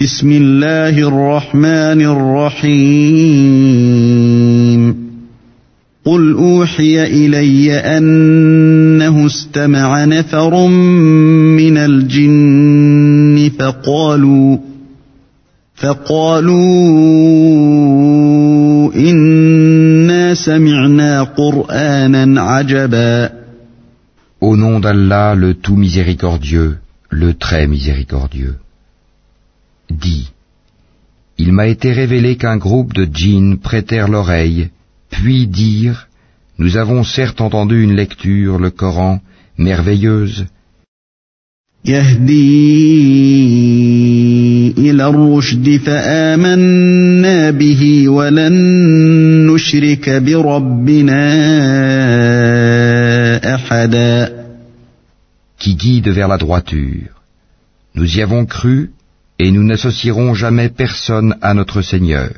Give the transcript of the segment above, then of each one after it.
بسم الله الرحمن الرحيم قل أوحي إلي أنه استمع نفر من الجن فقالوا فقالوا إنا سمعنا قرآنا عجبا Au nom d'Allah, le tout miséricordieux, le très miséricordieux. dit Il m'a été révélé qu'un groupe de djinns prêtèrent l'oreille, puis dirent Nous avons certes entendu une lecture, le Coran, merveilleuse. qui guide vers la droiture. Nous y avons cru et nous n'associerons jamais personne à notre Seigneur.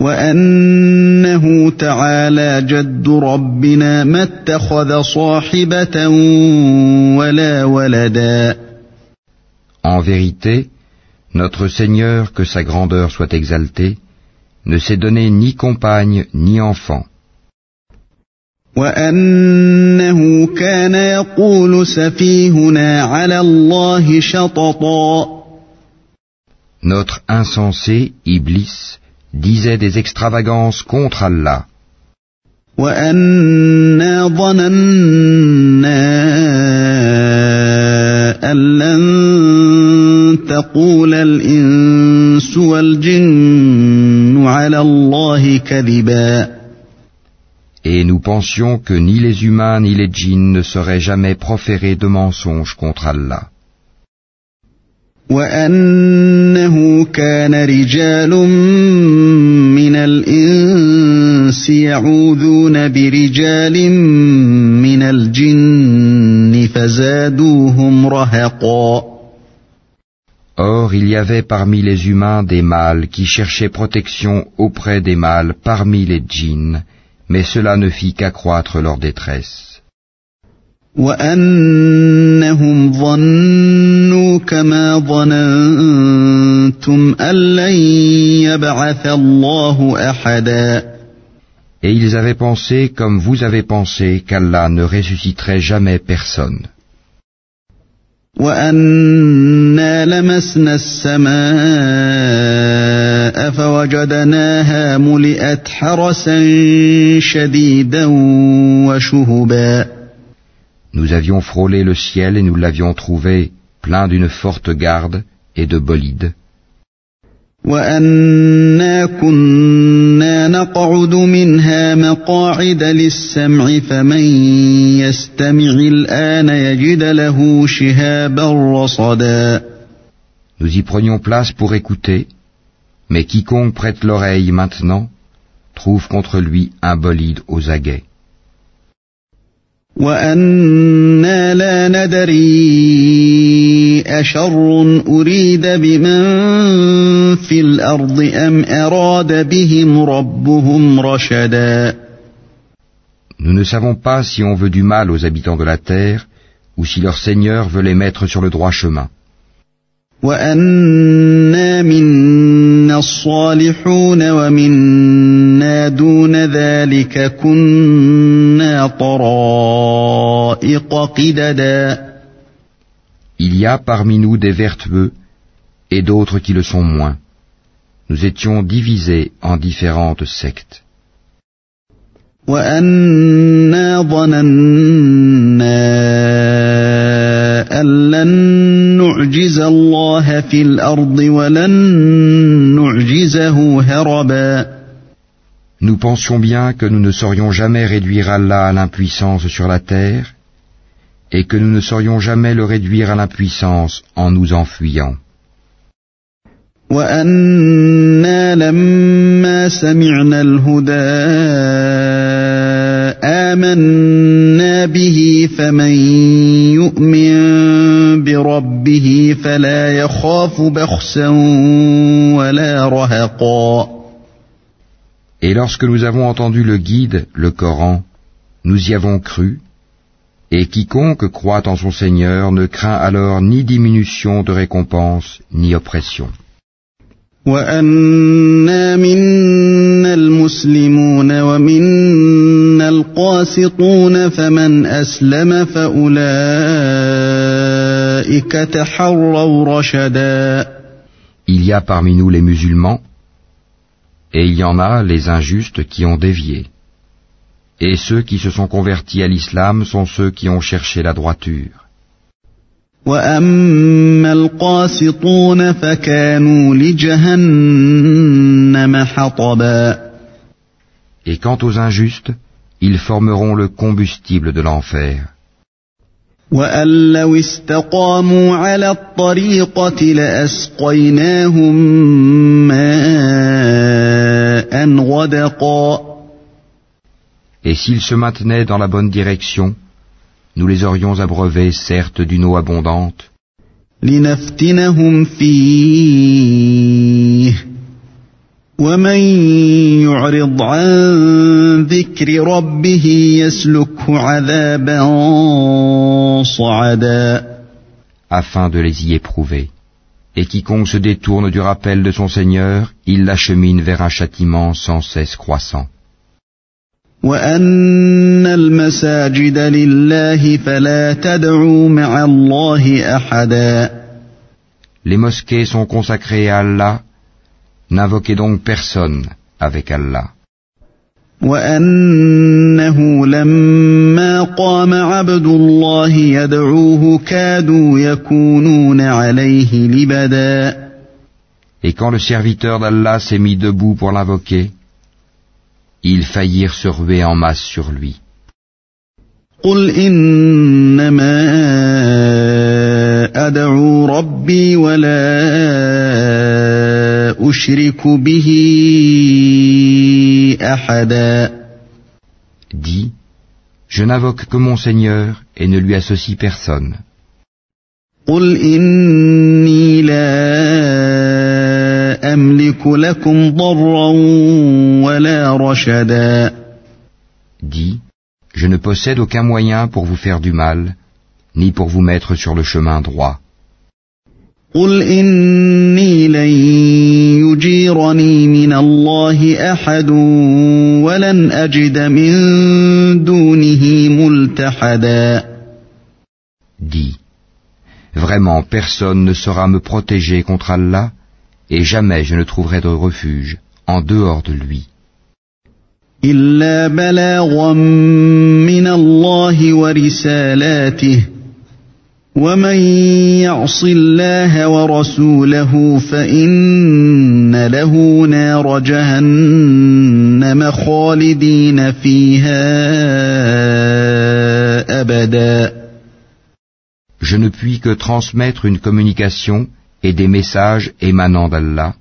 وانه تعالى جد ربنا ما اتخذ صاحبه ولا ولدا En vérité, notre Seigneur, que sa grandeur soit exaltée, ne s'est donné ni compagne ni enfant. وانه كان يقول سفيهنا على الله شططا Notre insensé, Iblis, disait des extravagances contre Allah. وأنا ظننا أن لن تقول الإنس والجن على الله كذبا Et nous pensions que ni les humains ni les djinns ne seraient jamais proférés de mensonges contre Allah. وأنه كان رجال من الإنس يعوذون برجال من الجن فزادوهم رهقا Or, il y avait parmi les humains des mâles qui cherchaient protection auprès des mâles parmi les djinns, mais cela ne fit qu'accroître leur détresse. وأنهم ظنوا كما ظننتم أن لن يبعث الله أحدا Et ils avaient pensé comme vous avez pensé qu'Allah ne ressusciterait jamais personne. وأنا لمسنا السماء فوجدناها ملئت حرسا شديدا وشهبا Nous avions frôlé le ciel et nous l'avions trouvé plein d'une forte garde et de bolides. Nous y prenions place pour écouter, mais quiconque prête l'oreille maintenant trouve contre lui un bolide aux aguets. وأنا لا ندري أشر أريد بمن في الأرض أم أراد بهم ربهم رشدا Nous ne savons pas si on veut du mal aux habitants de la terre ou si leur Seigneur veut les mettre sur le droit chemin. وأنا منا الصالحون ومنا دون ذلك كنا طرائق قددا Il y a parmi nous des vertueux et d'autres qui le sont moins. Nous étions divisés en différentes sectes. وأنا ظننا أن لن نعجز الله في الأرض ولن نعجزه هربا Nous pensions bien que nous ne saurions jamais réduire Allah à l'impuissance sur la terre et que nous ne saurions jamais le réduire à l'impuissance en nous enfuyant. Et lorsque nous avons entendu le guide, le Coran, nous y avons cru, et quiconque croit en son Seigneur ne craint alors ni diminution de récompense, ni oppression. Il y a parmi nous les musulmans et il y en a les injustes qui ont dévié. Et ceux qui se sont convertis à l'islam sont ceux qui ont cherché la droiture. Et quant aux injustes, ils formeront le combustible de l'enfer. وأن لو استقاموا على الطريقة لأسقيناهم ماء غدقا Et s'ils se maintenaient dans la bonne direction, nous les aurions abreuvés certes d'une eau abondante, لنفتنهم فيه ومن يعرض عن ذكر ربه يسلكه عذابا صعدا afin de les y éprouver. Et quiconque se détourne du rappel de son Seigneur, il l'achemine vers un châtiment sans cesse croissant. وأن المساجد لله فلا تدعوا مع الله أحدا Les mosquées sont consacrées à Allah, n'invoquez donc personne avec Allah. وأنه لما قام عبد الله يدعوه كادوا يكونون عليه لبدا Et quand le serviteur d'Allah s'est mis debout pour l'invoquer, ils faillirent se ruer en masse sur lui. قل إنما أدعو ربي ولا أشرك به أحدا Dis, je n'invoque que mon Seigneur et ne lui associe personne. قل إني لا أملك لكم ضرا ولا رشدا Dis, je ne possède aucun moyen pour vous faire du mal, ni pour vous mettre sur le chemin droit. قل إني لن يجيرني من الله أحد ولن أجد من دونه ملتحدا Dis, vraiment personne ne saura me protéger contre Allah, et jamais je ne trouverai de refuge en dehors de lui. إلا بلاغا من الله ورسالاته ومن يعص الله ورسوله فإن له نار جهنم خالدين فيها أبدا Je ne puis que transmettre une communication et des messages émanant d'Allah,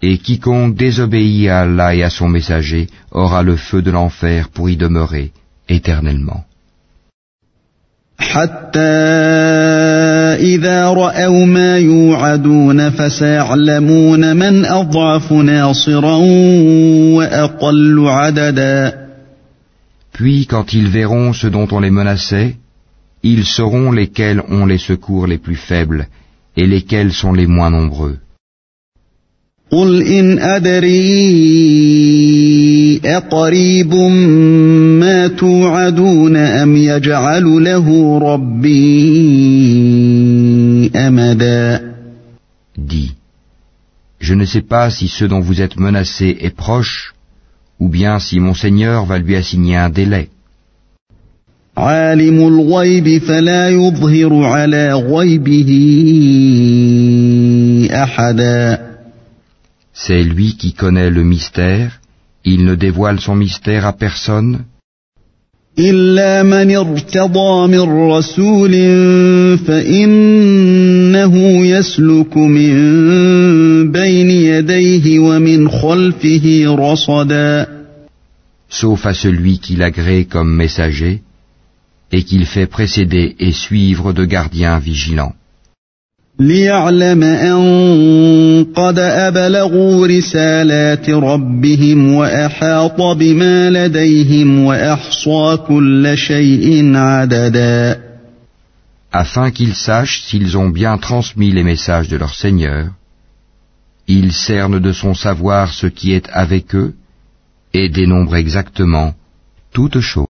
et quiconque désobéit à Allah et à son messager aura le feu de l'enfer pour y demeurer éternellement. Puis quand ils verront ce dont on les menaçait, ils sauront lesquels ont les secours les plus faibles et lesquels sont les moins nombreux. قل إن أدري أقريب ما توعدون أم يجعل له ربي أمدا Dis, je ne sais pas si ce dont vous êtes menacés est proche, ou bien si mon Seigneur va lui assigner un délai. عالم الغيب فلا يظهر على غيبه أحدا C'est lui qui connaît le mystère, il ne dévoile son mystère à personne, إلا من ارتضى من رسول فإنه يسلك من بين يديه ومن خلفه رصدا sauf à celui qu'il agrée comme messager, et qu'il fait précéder et suivre de gardiens vigilants. ليعلم أن قد أبلغوا رسالات ربهم وأحاط بما لديهم وأحصى كل شيء عددا afin qu'ils sachent s'ils ont bien transmis les messages de leur Seigneur. Il cerne de son savoir ce qui est avec eux et dénombre exactement toute chose.